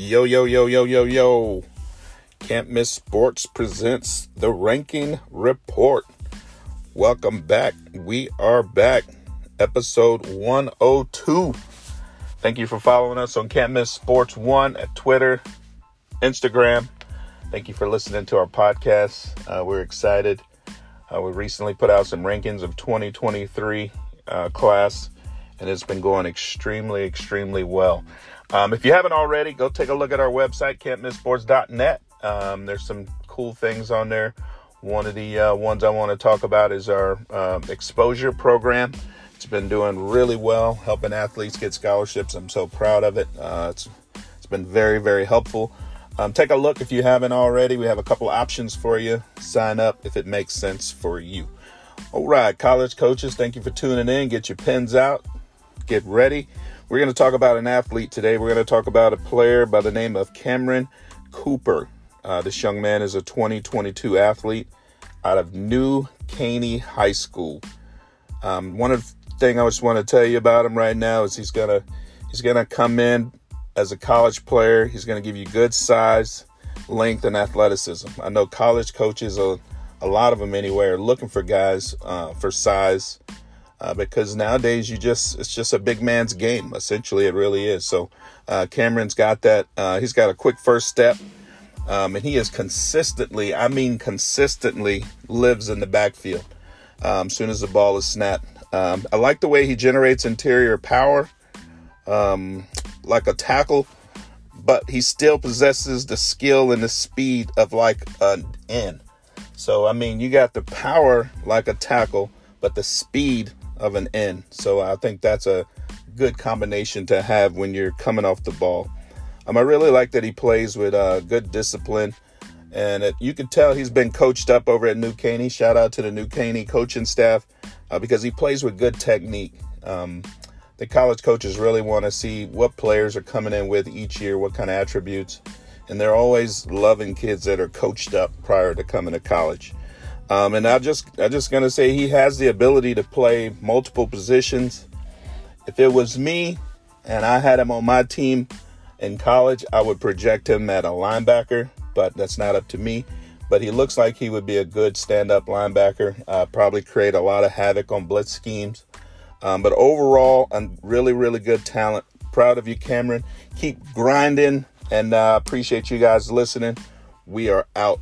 Yo, yo, yo, yo, yo, yo. Can't Miss Sports presents the Ranking Report. Welcome back. We are back. Episode 102. Thank you for following us on Can't Miss Sports 1 at Twitter, Instagram. Thank you for listening to our podcast. Uh, we're excited. Uh, we recently put out some rankings of 2023 uh, class, and it's been going extremely, extremely well. Um, if you haven't already, go take a look at our website, can'tmissports.net. Um, there's some cool things on there. One of the uh, ones I want to talk about is our uh, exposure program. It's been doing really well, helping athletes get scholarships. I'm so proud of it. Uh, it's it's been very very helpful. Um, take a look if you haven't already. We have a couple options for you. Sign up if it makes sense for you. All right, college coaches, thank you for tuning in. Get your pens out. Get ready. We're going to talk about an athlete today. We're going to talk about a player by the name of Cameron Cooper. Uh, this young man is a 2022 athlete out of New Caney High School. Um, one thing I just want to tell you about him right now is he's gonna he's gonna come in as a college player. He's gonna give you good size, length, and athleticism. I know college coaches, are, a lot of them anyway, are looking for guys uh, for size uh, because nowadays you just it's just a big man's game. Essentially, it really is. So uh, Cameron's got that. Uh, he's got a quick first step, um, and he is consistently, I mean, consistently lives in the backfield. Um, as soon as the ball is snapped, um, I like the way he generates interior power, um, like a tackle. But he still possesses the skill and the speed of like an end. So I mean, you got the power like a tackle, but the speed of an end. So I think that's a good combination to have when you're coming off the ball. Um, I really like that he plays with uh, good discipline, and it, you can tell he's been coached up over at New Caney. Shout out to the New Caney coaching staff uh, because he plays with good technique. Um, the college coaches really want to see what players are coming in with each year, what kind of attributes, and they're always loving kids that are coached up prior to coming to college. Um, and I just I just gonna say he has the ability to play multiple positions. If it was me and I had him on my team in college, I would project him at a linebacker, but that's not up to me. But he looks like he would be a good stand-up linebacker. Uh, probably create a lot of havoc on blitz schemes. Um, but overall, a really really good talent. Proud of you, Cameron. Keep grinding, and uh, appreciate you guys listening. We are out.